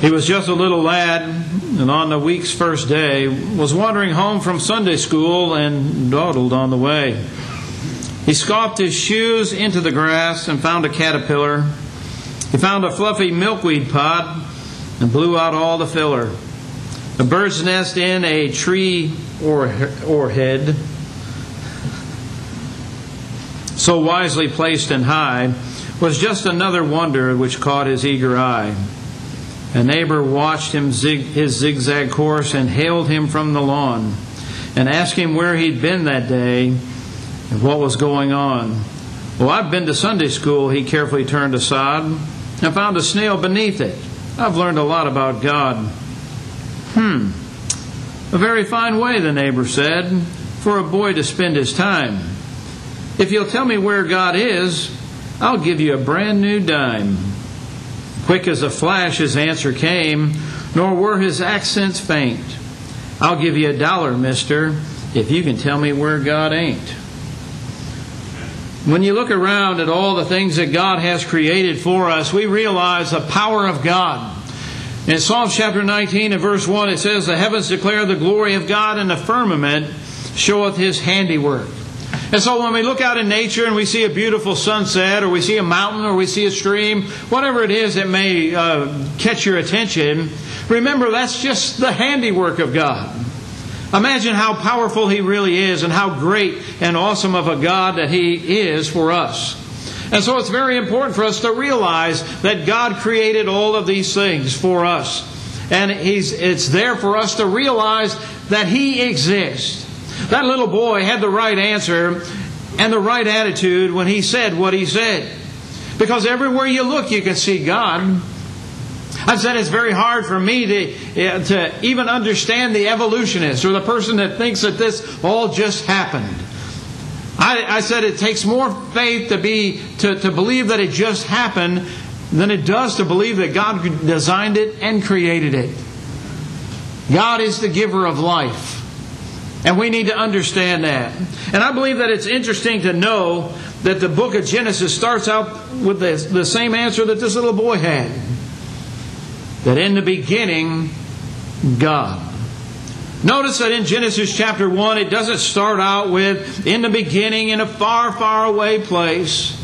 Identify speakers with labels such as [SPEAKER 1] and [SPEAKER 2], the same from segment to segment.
[SPEAKER 1] He was just a little lad, and on the week's first day was wandering home from Sunday school and dawdled on the way. He scoffed his shoes into the grass and found a caterpillar. He found a fluffy milkweed pod and blew out all the filler. A bird's nest in a tree or, or head, so wisely placed and high, was just another wonder which caught his eager eye. A neighbor watched him zig, his zigzag course and hailed him from the lawn and asked him where he'd been that day and what was going on. Well, I've been to Sunday school, he carefully turned aside and found a snail beneath it. I've learned a lot about God. Hmm. A very fine way, the neighbor said, for a boy to spend his time. If you'll tell me where God is, I'll give you a brand new dime. Quick as a flash, his answer came, nor were his accents faint. I'll give you a dollar, mister, if you can tell me where God ain't. When you look around at all the things that God has created for us, we realize the power of God. In Psalm chapter 19 and verse 1, it says, The heavens declare the glory of God, and the firmament showeth his handiwork. And so when we look out in nature and we see a beautiful sunset, or we see a mountain, or we see a stream, whatever it is that may uh, catch your attention, remember that's just the handiwork of God. Imagine how powerful He really is and how great and awesome of a God that He is for us. And so it's very important for us to realize that God created all of these things for us. And it's there for us to realize that He exists. That little boy had the right answer and the right attitude when he said what he said. Because everywhere you look, you can see God. I've said it's very hard for me to, eh, to even understand the evolutionist or the person that thinks that this all just happened. I, I said it takes more faith to be to, to believe that it just happened than it does to believe that God designed it and created it. God is the giver of life. And we need to understand that. And I believe that it's interesting to know that the book of Genesis starts out with the, the same answer that this little boy had that in the beginning, God. Notice that in Genesis chapter 1, it doesn't start out with in the beginning in a far, far away place.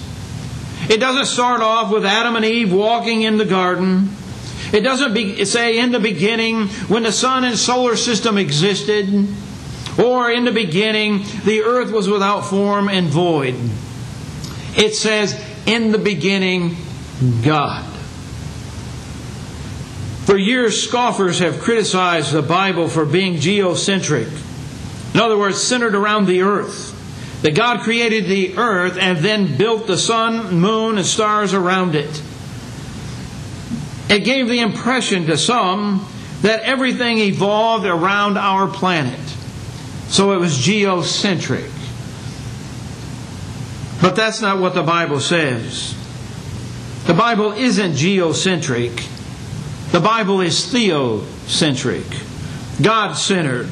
[SPEAKER 1] It doesn't start off with Adam and Eve walking in the garden. It doesn't be, say in the beginning when the sun and solar system existed. Or in the beginning, the earth was without form and void. It says, in the beginning, God. For years, scoffers have criticized the Bible for being geocentric. In other words, centered around the earth. That God created the earth and then built the sun, moon, and stars around it. It gave the impression to some that everything evolved around our planet. So it was geocentric. But that's not what the Bible says. The Bible isn't geocentric. The Bible is theocentric, God centered.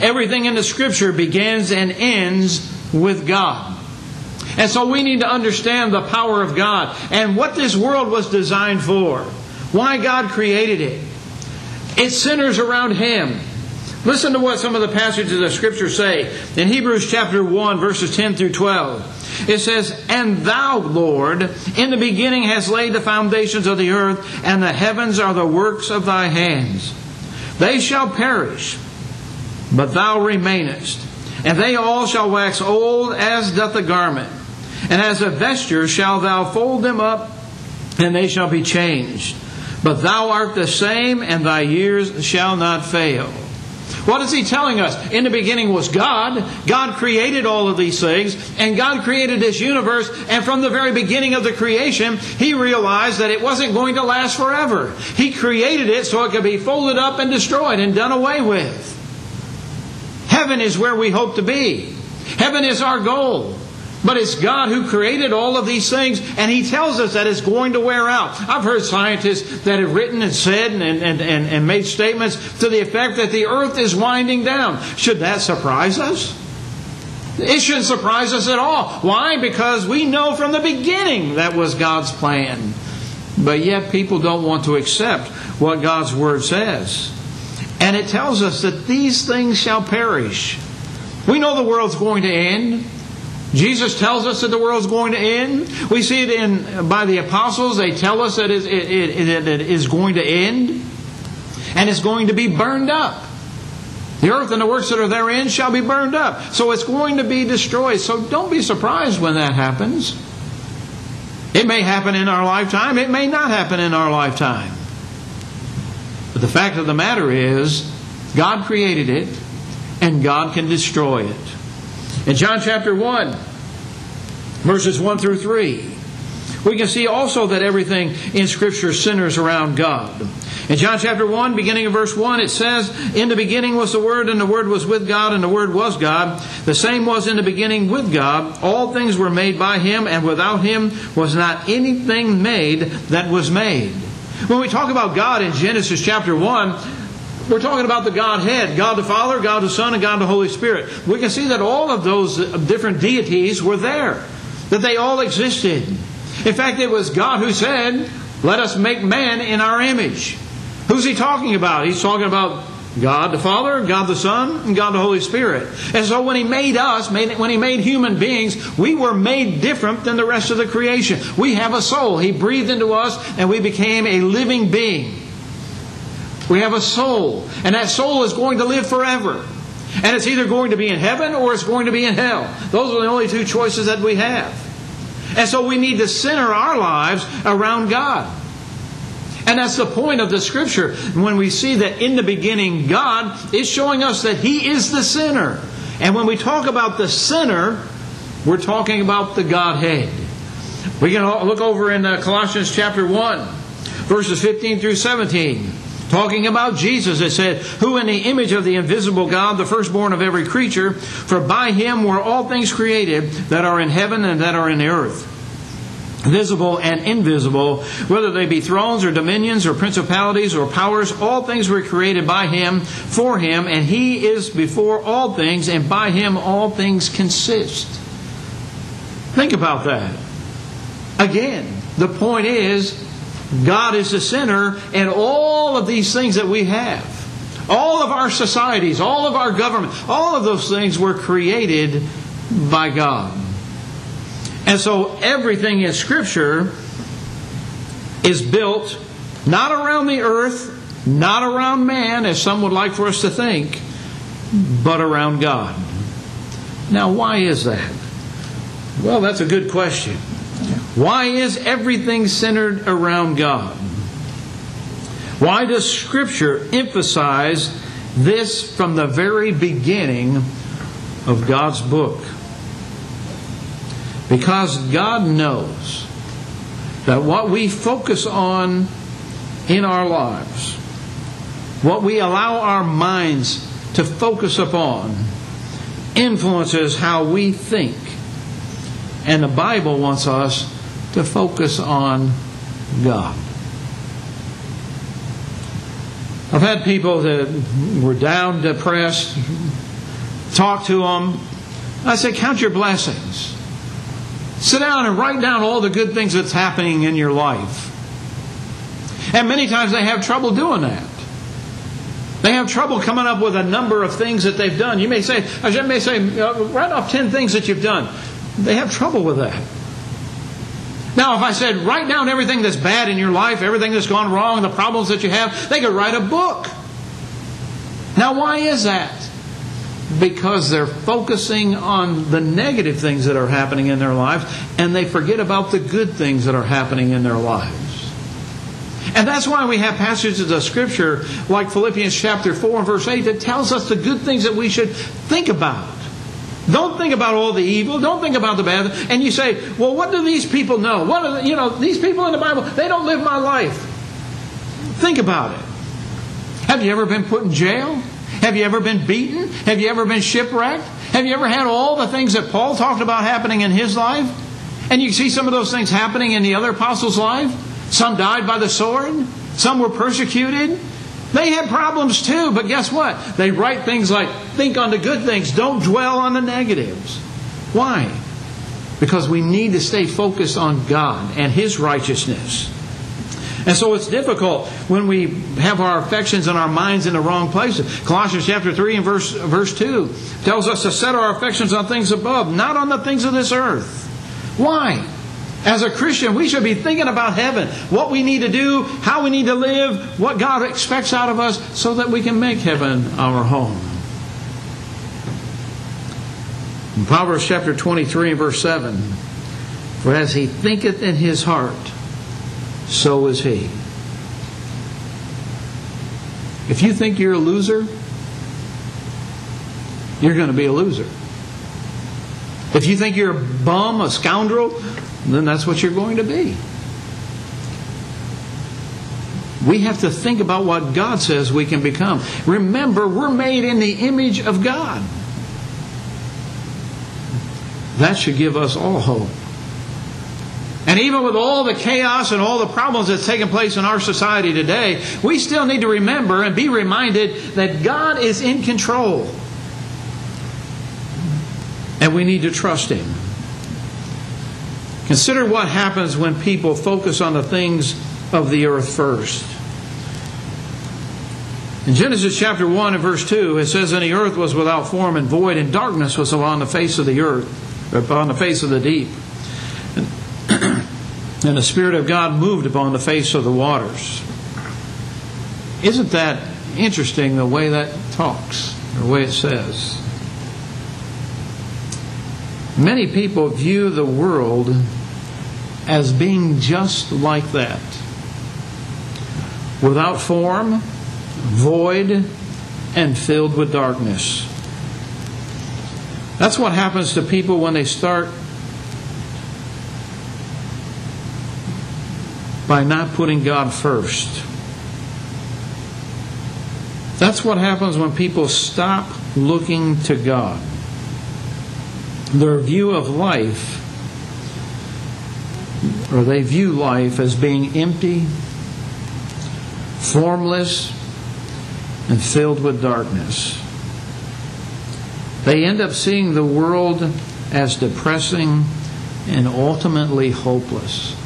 [SPEAKER 1] Everything in the Scripture begins and ends with God. And so we need to understand the power of God and what this world was designed for, why God created it. It centers around Him. Listen to what some of the passages of Scripture say. In Hebrews chapter 1, verses 10 through 12, it says, And thou, Lord, in the beginning hast laid the foundations of the earth, and the heavens are the works of thy hands. They shall perish, but thou remainest, and they all shall wax old as doth a garment. And as a vesture shall thou fold them up, and they shall be changed. But thou art the same, and thy years shall not fail. What is he telling us? In the beginning was God. God created all of these things, and God created this universe, and from the very beginning of the creation, he realized that it wasn't going to last forever. He created it so it could be folded up and destroyed and done away with. Heaven is where we hope to be. Heaven is our goal. But it's God who created all of these things, and He tells us that it's going to wear out. I've heard scientists that have written and said and, and, and, and made statements to the effect that the earth is winding down. Should that surprise us? It shouldn't surprise us at all. Why? Because we know from the beginning that was God's plan. But yet people don't want to accept what God's Word says. And it tells us that these things shall perish. We know the world's going to end. Jesus tells us that the world's going to end. We see it in by the apostles. They tell us that it, it, it, it is going to end and it's going to be burned up. The earth and the works that are therein shall be burned up. So it's going to be destroyed. So don't be surprised when that happens. It may happen in our lifetime, it may not happen in our lifetime. But the fact of the matter is, God created it, and God can destroy it. In John chapter 1, verses 1 through 3, we can see also that everything in Scripture centers around God. In John chapter 1, beginning of verse 1, it says, In the beginning was the Word, and the Word was with God, and the Word was God. The same was in the beginning with God. All things were made by Him, and without Him was not anything made that was made. When we talk about God in Genesis chapter 1, we're talking about the Godhead God the Father, God the Son, and God the Holy Spirit. We can see that all of those uh, different deities were there, that they all existed. In fact, it was God who said, Let us make man in our image. Who's he talking about? He's talking about God the Father, God the Son, and God the Holy Spirit. And so when He made us, when He made human beings, we were made different than the rest of the creation. We have a soul. He breathed into us and we became a living being. We have a soul. And that soul is going to live forever. And it's either going to be in heaven or it's going to be in hell. Those are the only two choices that we have. And so we need to center our lives around God. And that's the point of the scripture. When we see that in the beginning God is showing us that He is the sinner. And when we talk about the sinner, we're talking about the Godhead. We can look over in uh, Colossians chapter 1, verses 15 through 17. Talking about Jesus, it said, Who in the image of the invisible God, the firstborn of every creature, for by him were all things created that are in heaven and that are in the earth visible and invisible, whether they be thrones or dominions or principalities or powers, all things were created by him, for him, and he is before all things, and by him all things consist. Think about that. Again, the point is, God is the center, and all of these things that we have, all of our societies, all of our government, all of those things were created by God. And so everything in Scripture is built not around the earth, not around man, as some would like for us to think, but around God. Now, why is that? Well, that's a good question. Why is everything centered around God? Why does Scripture emphasize this from the very beginning of God's book? Because God knows that what we focus on in our lives, what we allow our minds to focus upon, influences how we think. And the Bible wants us to focus on God. I've had people that were down, depressed, talk to them. I say, Count your blessings. Sit down and write down all the good things that's happening in your life. And many times they have trouble doing that. They have trouble coming up with a number of things that they've done. You may say, I may say, uh, write off 10 things that you've done. They have trouble with that. Now, if I said, write down everything that's bad in your life, everything that's gone wrong, the problems that you have, they could write a book. Now, why is that? because they're focusing on the negative things that are happening in their lives and they forget about the good things that are happening in their lives. And that's why we have passages of Scripture like Philippians chapter 4 and verse 8 that tells us the good things that we should think about. Don't think about all the evil. Don't think about the bad. And you say, well, what do these people know? What are the, you know, these people in the Bible, they don't live my life. Think about it. Have you ever been put in jail? Have you ever been beaten? Have you ever been shipwrecked? Have you ever had all the things that Paul talked about happening in his life? And you see some of those things happening in the other apostles' life? Some died by the sword, some were persecuted. They had problems too, but guess what? They write things like, think on the good things, don't dwell on the negatives. Why? Because we need to stay focused on God and His righteousness. And so it's difficult when we have our affections and our minds in the wrong places. Colossians chapter 3 and verse, verse 2 tells us to set our affections on things above, not on the things of this earth. Why? As a Christian, we should be thinking about heaven, what we need to do, how we need to live, what God expects out of us, so that we can make heaven our home. In Proverbs chapter 23 and verse 7 For as he thinketh in his heart, so is he. If you think you're a loser, you're going to be a loser. If you think you're a bum, a scoundrel, then that's what you're going to be. We have to think about what God says we can become. Remember, we're made in the image of God. That should give us all hope. And even with all the chaos and all the problems that's taking place in our society today, we still need to remember and be reminded that God is in control. And we need to trust Him. Consider what happens when people focus on the things of the earth first. In Genesis chapter 1 and verse 2, it says, And the earth was without form and void, and darkness was upon the face of the earth, upon the face of the deep. And the Spirit of God moved upon the face of the waters. Isn't that interesting the way that talks, the way it says? Many people view the world as being just like that without form, void, and filled with darkness. That's what happens to people when they start by not putting God first. That's what happens when people stop looking to God. Their view of life, or they view life as being empty, formless, and filled with darkness. They end up seeing the world as depressing and ultimately hopeless.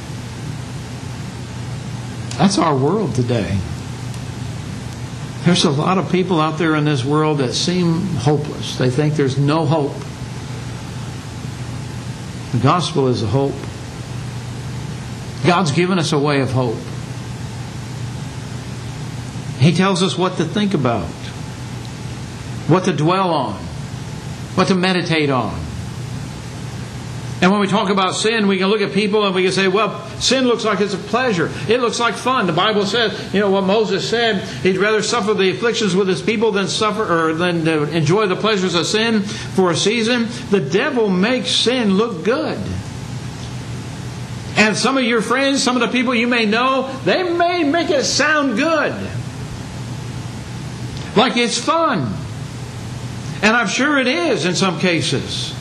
[SPEAKER 1] That's our world today. There's a lot of people out there in this world that seem hopeless. They think there's no hope. The gospel is a hope. God's given us a way of hope. He tells us what to think about, what to dwell on, what to meditate on. And when we talk about sin, we can look at people and we can say, well, sin looks like it's a pleasure. It looks like fun. The Bible says, you know, what Moses said, he'd rather suffer the afflictions with his people than suffer or than to enjoy the pleasures of sin for a season. The devil makes sin look good. And some of your friends, some of the people you may know, they may make it sound good. Like it's fun. And I'm sure it is in some cases.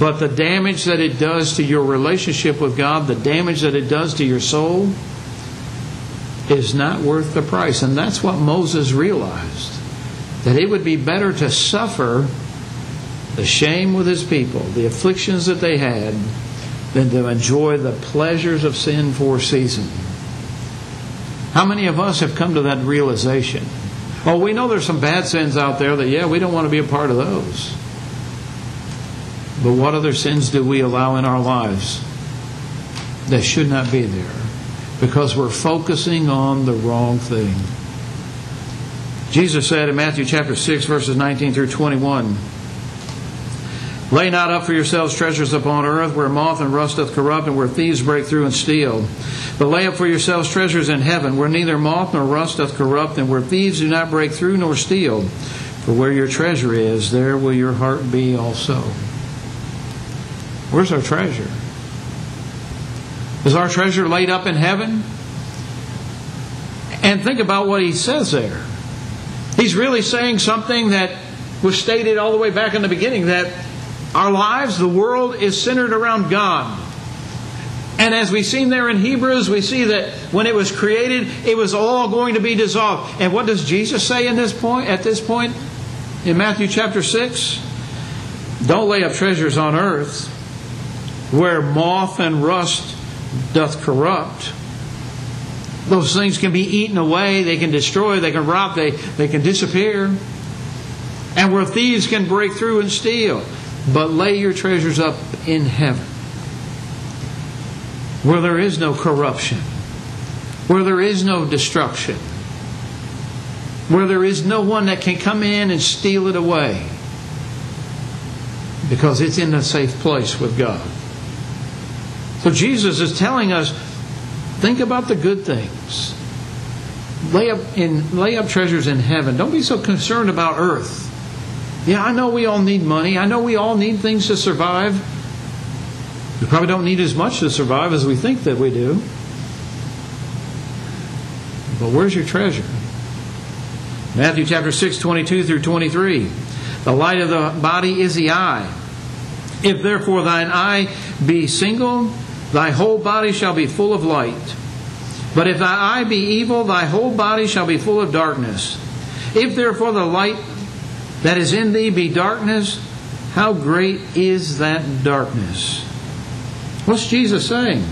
[SPEAKER 1] But the damage that it does to your relationship with God, the damage that it does to your soul, is not worth the price. And that's what Moses realized that it would be better to suffer the shame with his people, the afflictions that they had, than to enjoy the pleasures of sin for a season. How many of us have come to that realization? Well, we know there's some bad sins out there that, yeah, we don't want to be a part of those. But what other sins do we allow in our lives that should not be there? Because we're focusing on the wrong thing. Jesus said in Matthew chapter 6, verses 19 through 21, Lay not up for yourselves treasures upon earth, where moth and rust doth corrupt, and where thieves break through and steal. But lay up for yourselves treasures in heaven, where neither moth nor rust doth corrupt, and where thieves do not break through nor steal. For where your treasure is, there will your heart be also. Where's our treasure? Is our treasure laid up in heaven? And think about what he says there. He's really saying something that was stated all the way back in the beginning that our lives, the world, is centered around God. And as we've seen there in Hebrews, we see that when it was created, it was all going to be dissolved. And what does Jesus say in this point at this point? In Matthew chapter 6? Don't lay up treasures on earth where moth and rust doth corrupt, Those things can be eaten away, they can destroy, they can rot, they, they can disappear. And where thieves can break through and steal. But lay your treasures up in heaven, where there is no corruption, where there is no destruction, where there is no one that can come in and steal it away, because it's in a safe place with God. So Jesus is telling us think about the good things. Lay up in lay up treasures in heaven. Don't be so concerned about earth. Yeah, I know we all need money. I know we all need things to survive. We probably don't need as much to survive as we think that we do. But where's your treasure? Matthew chapter 6, 22 through 23. The light of the body is the eye. If therefore thine eye be single, thy whole body shall be full of light. But if thy eye be evil, thy whole body shall be full of darkness. If therefore the light that is in thee be darkness, how great is that darkness? What's Jesus saying?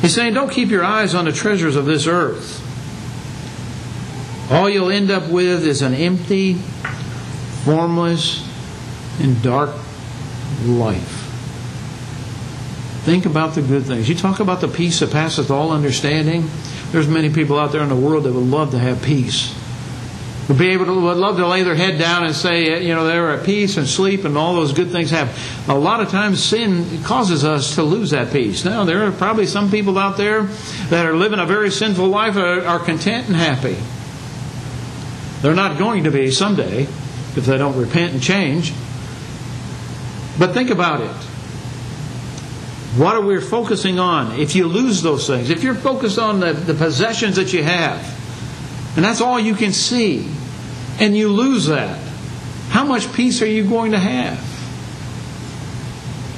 [SPEAKER 1] He's saying, don't keep your eyes on the treasures of this earth. All you'll end up with is an empty, formless, and dark life. Think about the good things. You talk about the peace that passeth all understanding. There's many people out there in the world that would love to have peace. Would be able to would love to lay their head down and say, eh, you know, they're at peace and sleep and all those good things happen. A lot of times sin causes us to lose that peace. Now there are probably some people out there that are living a very sinful life are, are content and happy. They're not going to be someday if they don't repent and change. But think about it. What are we focusing on? If you lose those things, if you're focused on the, the possessions that you have, and that's all you can see, and you lose that, how much peace are you going to have?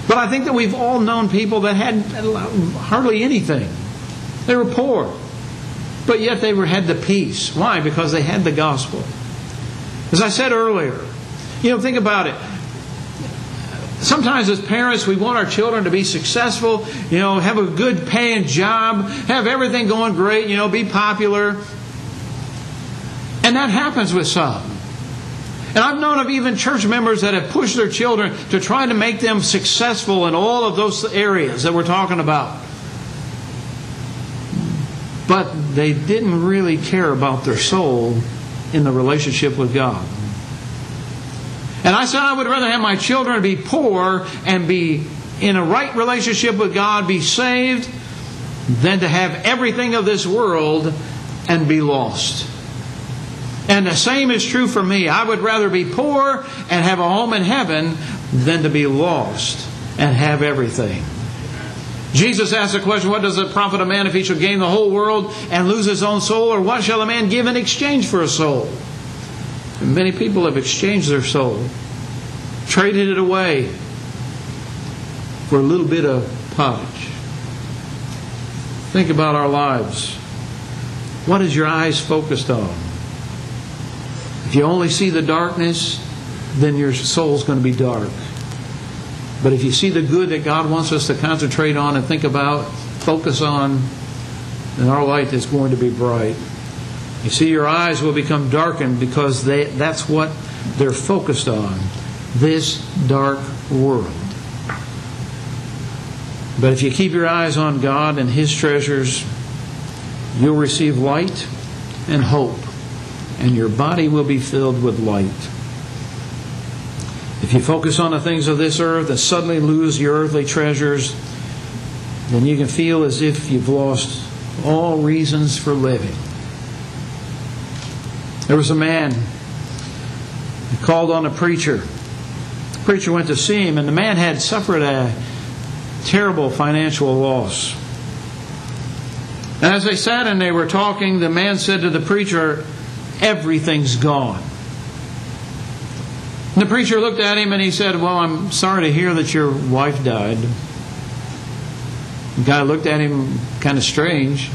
[SPEAKER 1] But I think that we've all known people that had hardly anything. They were poor, but yet they were, had the peace. Why? Because they had the gospel. As I said earlier, you know, think about it. Sometimes as parents, we want our children to be successful, you know, have a good paying job, have everything going great, you know, be popular. And that happens with some. And I've known of even church members that have pushed their children to try to make them successful in all of those areas that we're talking about. But they didn't really care about their soul in the relationship with God. And I said I would rather have my children be poor and be in a right relationship with God, be saved, than to have everything of this world and be lost. And the same is true for me. I would rather be poor and have a home in heaven than to be lost and have everything. Jesus asked the question, What does it profit a man if he shall gain the whole world and lose his own soul? Or what shall a man give in exchange for a soul? And many people have exchanged their soul, traded it away for a little bit of pottage. Think about our lives. What is your eyes focused on? If you only see the darkness, then your soul's going to be dark. But if you see the good that God wants us to concentrate on and think about, focus on, then our light is going to be bright. You see, your eyes will become darkened because they, that's what they're focused on this dark world. But if you keep your eyes on God and His treasures, you'll receive light and hope, and your body will be filled with light. If you focus on the things of this earth and suddenly lose your earthly treasures, then you can feel as if you've lost all reasons for living. There was a man who called on a preacher. The preacher went to see him, and the man had suffered a terrible financial loss. And as they sat and they were talking, the man said to the preacher, Everything's gone. And the preacher looked at him and he said, Well, I'm sorry to hear that your wife died. The guy looked at him kind of strange.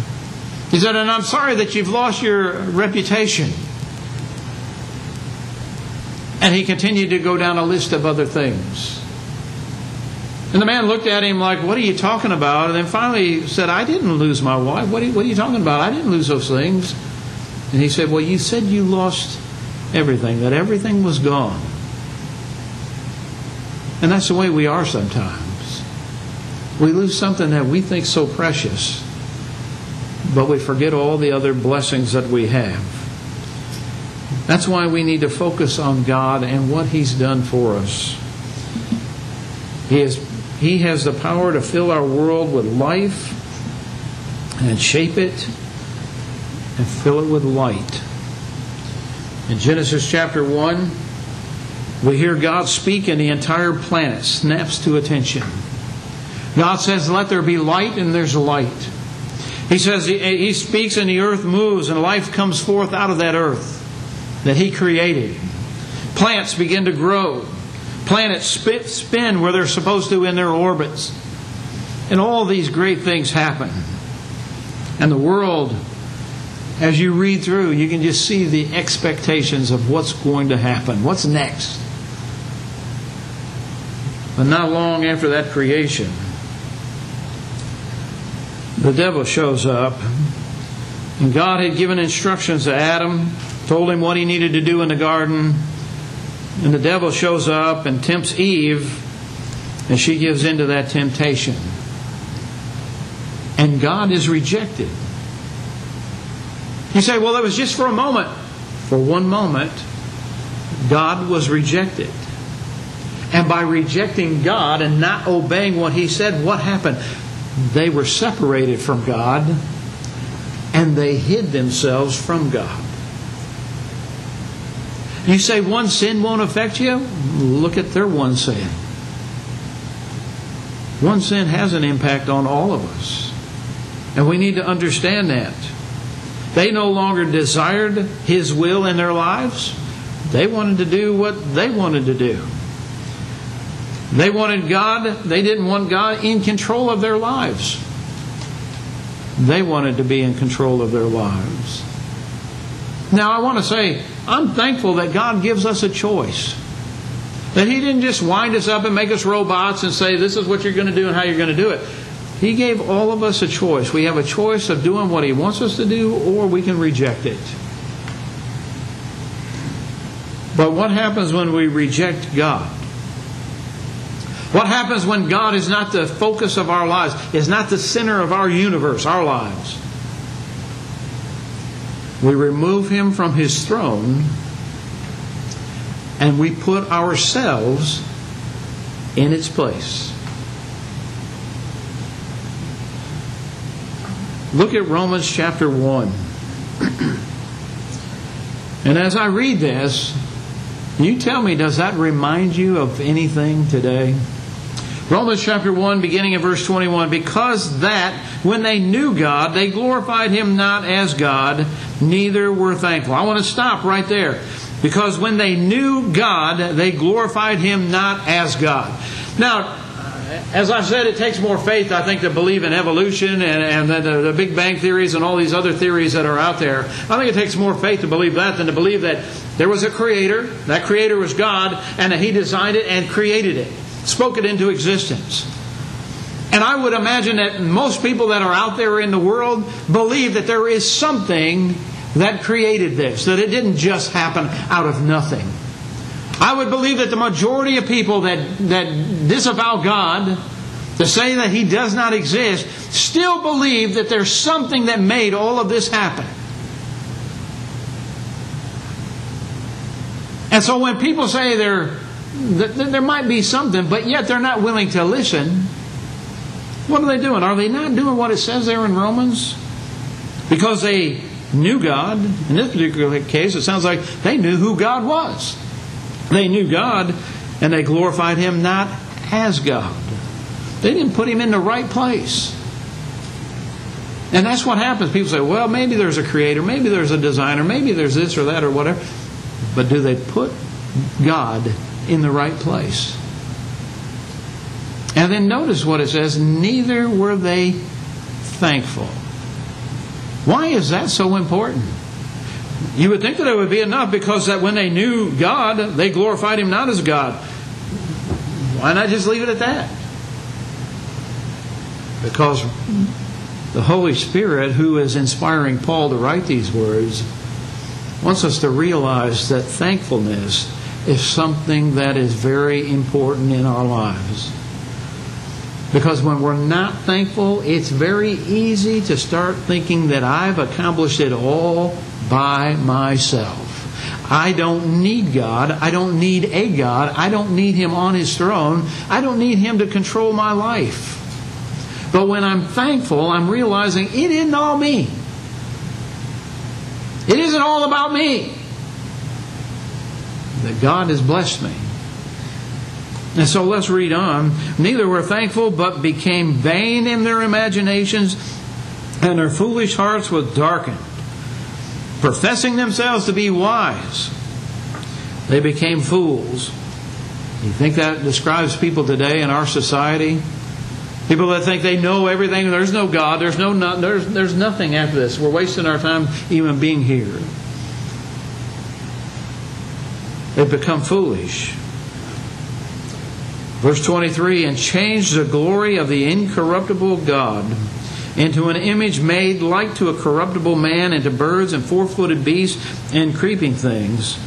[SPEAKER 1] He said, And I'm sorry that you've lost your reputation. And he continued to go down a list of other things. And the man looked at him like, What are you talking about? And then finally said, I didn't lose my wife. What are, you, what are you talking about? I didn't lose those things. And he said, Well, you said you lost everything, that everything was gone. And that's the way we are sometimes. We lose something that we think so precious, but we forget all the other blessings that we have. That's why we need to focus on God and what He's done for us. He he has the power to fill our world with life and shape it and fill it with light. In Genesis chapter 1, we hear God speak, and the entire planet snaps to attention. God says, Let there be light, and there's light. He says, He speaks, and the earth moves, and life comes forth out of that earth that He created. Plants begin to grow. Planets spin where they're supposed to in their orbits. And all these great things happen. And the world, as you read through, you can just see the expectations of what's going to happen. What's next? But not long after that creation, the devil shows up. And God had given instructions to Adam, told him what he needed to do in the garden. And the devil shows up and tempts Eve, and she gives in to that temptation. And God is rejected. You say, well, it was just for a moment. For one moment, God was rejected. And by rejecting God and not obeying what He said, what happened? They were separated from God and they hid themselves from God. You say one sin won't affect you? Look at their one sin. One sin has an impact on all of us. And we need to understand that. They no longer desired His will in their lives. They wanted to do what they wanted to do. They wanted God, they didn't want God in control of their lives. They wanted to be in control of their lives. Now, I want to say, I'm thankful that God gives us a choice. That He didn't just wind us up and make us robots and say, this is what you're going to do and how you're going to do it. He gave all of us a choice. We have a choice of doing what He wants us to do, or we can reject it. But what happens when we reject God? What happens when God is not the focus of our lives, is not the center of our universe, our lives? We remove Him from His throne and we put ourselves in its place. Look at Romans chapter 1. and as I read this, you tell me, does that remind you of anything today? Romans chapter 1, beginning of verse 21 Because that, when they knew God, they glorified Him not as God, neither were thankful. I want to stop right there. Because when they knew God, they glorified Him not as God. Now, as I've said, it takes more faith, I think, to believe in evolution and, and the, the, Big Bang theories and all these other theories that are out there. I think it takes more faith to believe that than to believe that there was a creator, that creator was God, and that He designed it and created it spoke it into existence. And I would imagine that most people that are out there in the world believe that there is something that created this, that it didn't just happen out of nothing. I would believe that the majority of people that, that disavow God, to say that He does not exist, still believe that there's something that made all of this happen. And so when people say they're there might be something, but yet they're not willing to listen. What are they doing? Are they not doing what it says there in Romans? Because they knew God. In this particular case, it sounds like they knew who God was. They knew God and they glorified Him not as God. They didn't put Him in the right place. And that's what happens. People say, well, maybe there's a creator, maybe there's a designer, maybe there's this or that or whatever. But do they put God in the right place. And then notice what it says neither were they thankful. Why is that so important? You would think that it would be enough because that when they knew God, they glorified Him not as God. Why not just leave it at that? Because the Holy Spirit, who is inspiring Paul to write these words, wants us to realize that thankfulness is something that is very important in our lives. Because when we're not thankful, it's very easy to start thinking that I've accomplished it all by myself. I don't need God. I don't need a God. I don't need Him on His throne. I don't need Him to control my life. But when I'm thankful, I'm realizing it isn't all me. It isn't all about me. That God has blessed me. And so let's read on. Neither were thankful, but became vain in their imaginations, and their foolish hearts were darkened. Professing themselves to be wise, they became fools. You think that describes people today in our society? People that think they know everything. There's no God. There's no there's there's nothing after this. We're wasting our time even being here. They've become foolish. Verse 23 and changed the glory of the incorruptible God into an image made like to a corruptible man, and to birds and four footed beasts and creeping things.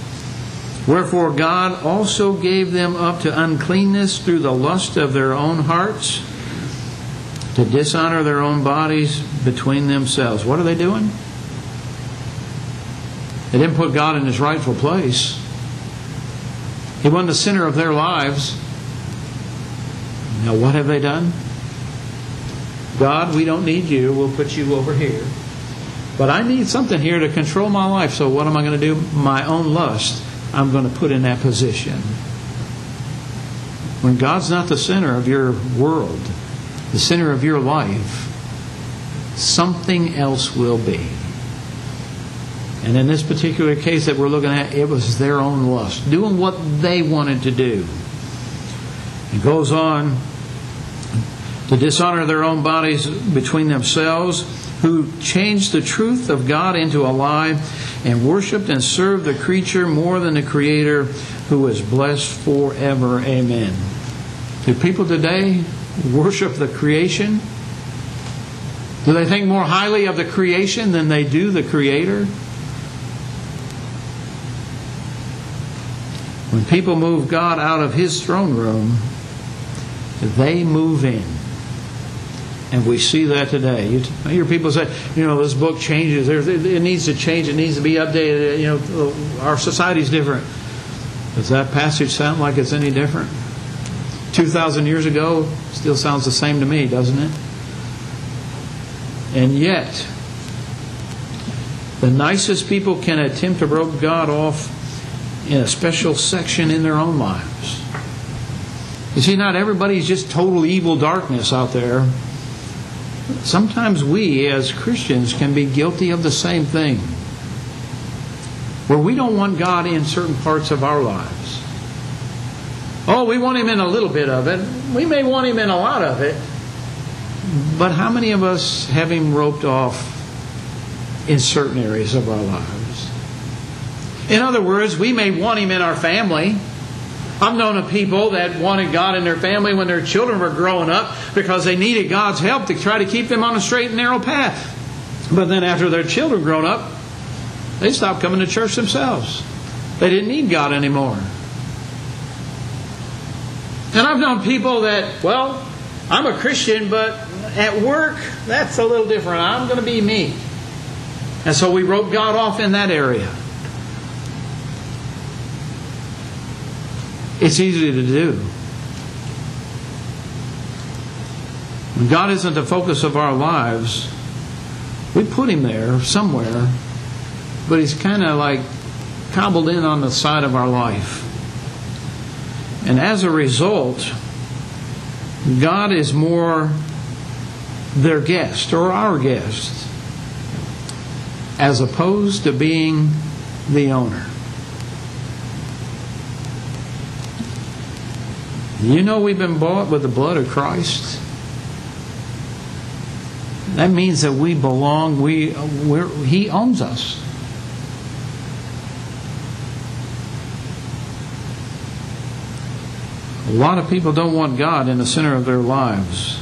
[SPEAKER 1] Wherefore God also gave them up to uncleanness through the lust of their own hearts, to dishonor their own bodies between themselves. What are they doing? They didn't put God in his rightful place. He wasn't the center of their lives. Now, what have they done? God, we don't need you. We'll put you over here. But I need something here to control my life. So, what am I going to do? My own lust, I'm going to put in that position. When God's not the center of your world, the center of your life, something else will be. And in this particular case that we're looking at, it was their own lust, doing what they wanted to do. It goes on to dishonor their own bodies between themselves, who changed the truth of God into a lie and worshiped and served the creature more than the Creator, who is blessed forever. Amen. Do people today worship the creation? Do they think more highly of the creation than they do the Creator? When people move God out of His throne room, they move in. And we see that today. You hear people say, you know, this book changes. It needs to change. It needs to be updated. You know, uh, our society's different. Does that passage sound like it's any different? 2,000 years ago still sounds the same to me, doesn't it? And yet, the nicest people can attempt to rope God off in a special section in their own lives. You see, not everybody's just total evil darkness out there. Sometimes we, as Christians, can be guilty of the same thing. Where we don't want God in certain parts of our lives. Oh, we want Him in a little bit of it. We may want Him in a lot of it. But how many of us have Him roped off in certain areas of our lives? In other words, we may want Him in our family. I've known of people that wanted God in their family when their children were growing up because they needed God's help to try to keep them on a straight and narrow path. But then after their children grown up, they stopped coming to church themselves. They didn't need God anymore. And I've known people that, well, I'm a Christian, but at work, that's a little different. I'm going to be me. And so we wrote God off in that area. It's easy to do. When God isn't the focus of our lives, we put Him there somewhere, but He's kind of like cobbled in on the side of our life. And as a result, God is more their guest or our guest as opposed to being the owner. You know we've been bought with the blood of Christ. That means that we belong. We He owns us. A lot of people don't want God in the center of their lives.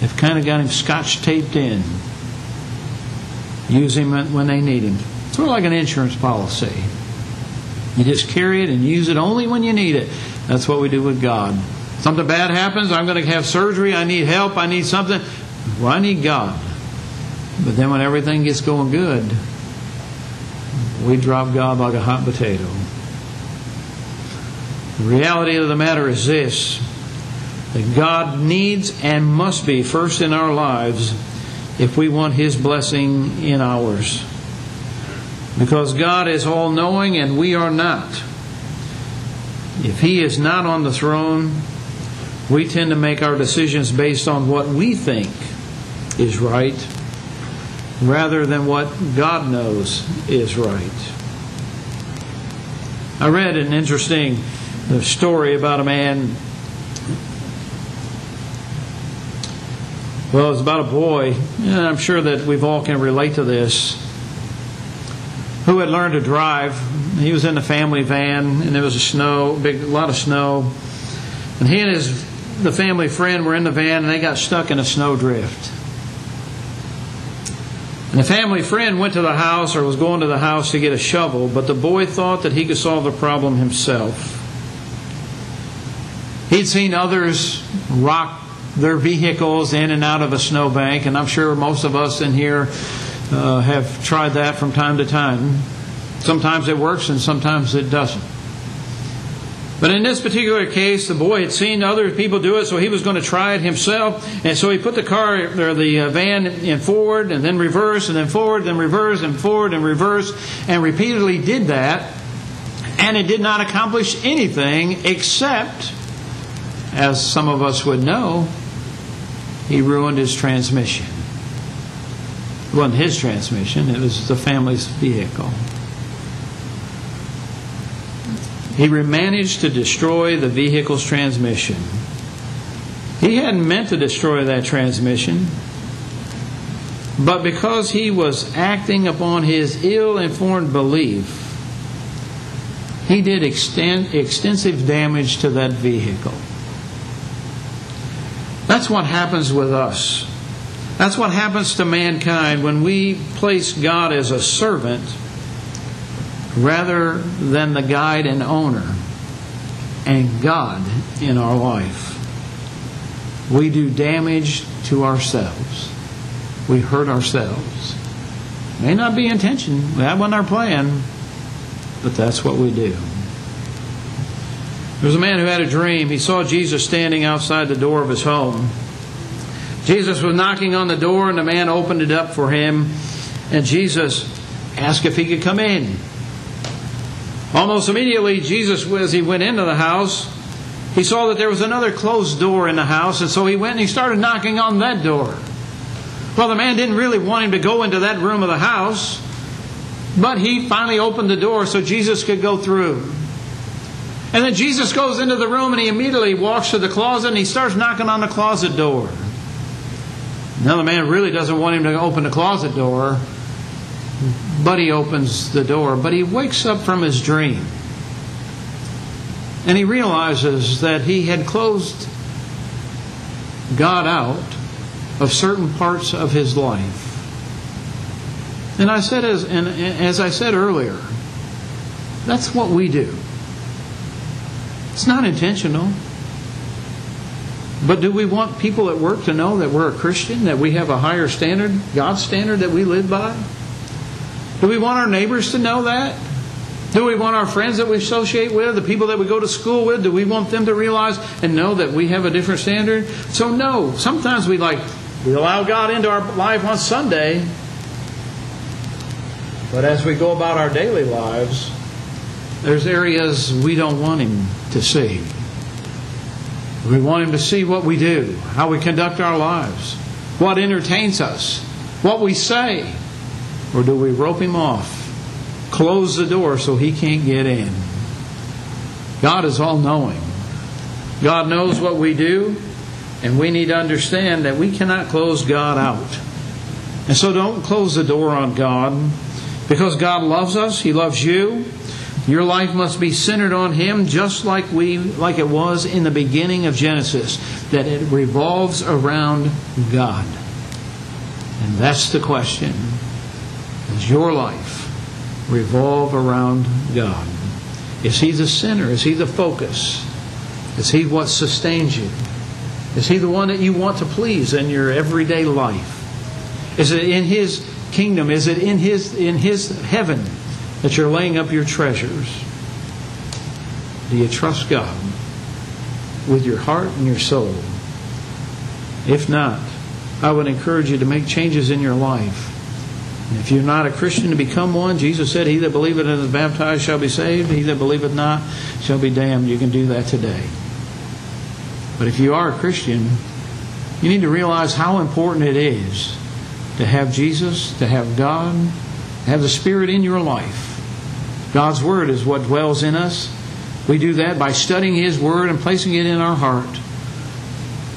[SPEAKER 1] They've kind of got him scotch taped in. Use him when they need him. Sort of like an insurance policy. You just carry it and use it only when you need it. That's what we do with God. Something bad happens, I'm going to have surgery, I need help, I need something. Well, I need God. But then when everything gets going good, we drop God like a hot potato. The reality of the matter is this that God needs and must be first in our lives if we want His blessing in ours. Because God is all knowing and we are not. If He is not on the throne, we tend to make our decisions based on what we think is right rather than what God knows is right. I read an interesting story about a man. Well, it's about a boy, and I'm sure that we've all can relate to this, who had learned to drive. He was in the family van, and there was a snow, big, a lot of snow, and he and his the family friend were in the van, and they got stuck in a snowdrift. And the family friend went to the house or was going to the house to get a shovel, but the boy thought that he could solve the problem himself. He'd seen others rock their vehicles in and out of a snowbank, and I'm sure most of us in here uh, have tried that from time to time. Sometimes it works and sometimes it doesn't. But in this particular case, the boy had seen other people do it, so he was going to try it himself. And so he put the car or the uh, van in forward and then reverse and then forward, then reverse and forward and reverse, and repeatedly did that. And it did not accomplish anything except, as some of us would know, he ruined his transmission. It wasn't his transmission, it was the family's vehicle. he managed to destroy the vehicle's transmission. He hadn't meant to destroy that transmission, but because he was acting upon his ill informed belief, he did extend, extensive damage to that vehicle. That's what happens with us. That's what happens to mankind when we place God as a servant rather than the guide and owner and God in our life. We do damage to ourselves. We hurt ourselves. May not be intention, that wasn't our plan, but that's what we do. There was a man who had a dream. He saw Jesus standing outside the door of his home. Jesus was knocking on the door, and the man opened it up for him. And Jesus asked if he could come in. Almost immediately, Jesus, as he went into the house, he saw that there was another closed door in the house, and so he went and he started knocking on that door. Well, the man didn't really want him to go into that room of the house, but he finally opened the door so Jesus could go through. And then Jesus goes into the room and he immediately walks to the closet and he starts knocking on the closet door. Now, the man really doesn't want him to open the closet door, but he opens the door. But he wakes up from his dream. And he realizes that he had closed God out of certain parts of his life. And I said, as, and as I said earlier, that's what we do. It's not intentional. But do we want people at work to know that we're a Christian, that we have a higher standard, God's standard that we live by? Do we want our neighbors to know that? Do we want our friends that we associate with, the people that we go to school with, do we want them to realize and know that we have a different standard? So no, sometimes we like we allow God into our life on Sunday, but as we go about our daily lives, there's areas we don't want him to see. We want him to see what we do, how we conduct our lives, what entertains us, what we say, or do we rope him off? Close the door so he can't get in. God is all knowing. God knows what we do, and we need to understand that we cannot close God out. And so don't close the door on God because God loves us, He loves you. Your life must be centered on Him just like we like it was in the beginning of Genesis, that it revolves around God. And that's the question. Does your life revolve around God? Is He the center? Is He the focus? Is He what sustains you? Is He the one that you want to please in your everyday life? Is it in His kingdom? Is it in His in His heaven that you're laying up your treasures? Do you trust God with your heart and your soul? If not, I would encourage you to make changes in your life. And if you're not a Christian, to become one. Jesus said, He that believeth and is baptized shall be saved. He that believeth not shall be damned. You can do that today. But if you are a Christian, you need to realize how important it is to have Jesus, to have God, to have the Spirit in your life. God's Word is what dwells in us. We do that by studying His Word and placing it in our heart,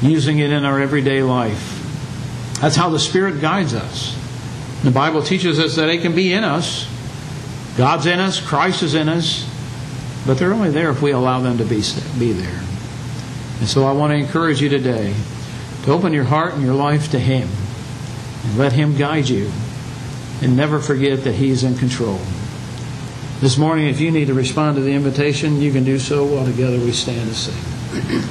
[SPEAKER 1] using it in our everyday life. That's how the Spirit guides us. The Bible teaches us that it can be in us. God's in us, Christ is in us, but they're only there if we allow them to be, be there. And so I want to encourage you today to open your heart and your life to Him and let Him guide you. And never forget that He's in control. This morning, if you need to respond to the invitation, you can do so while together we stand and sing.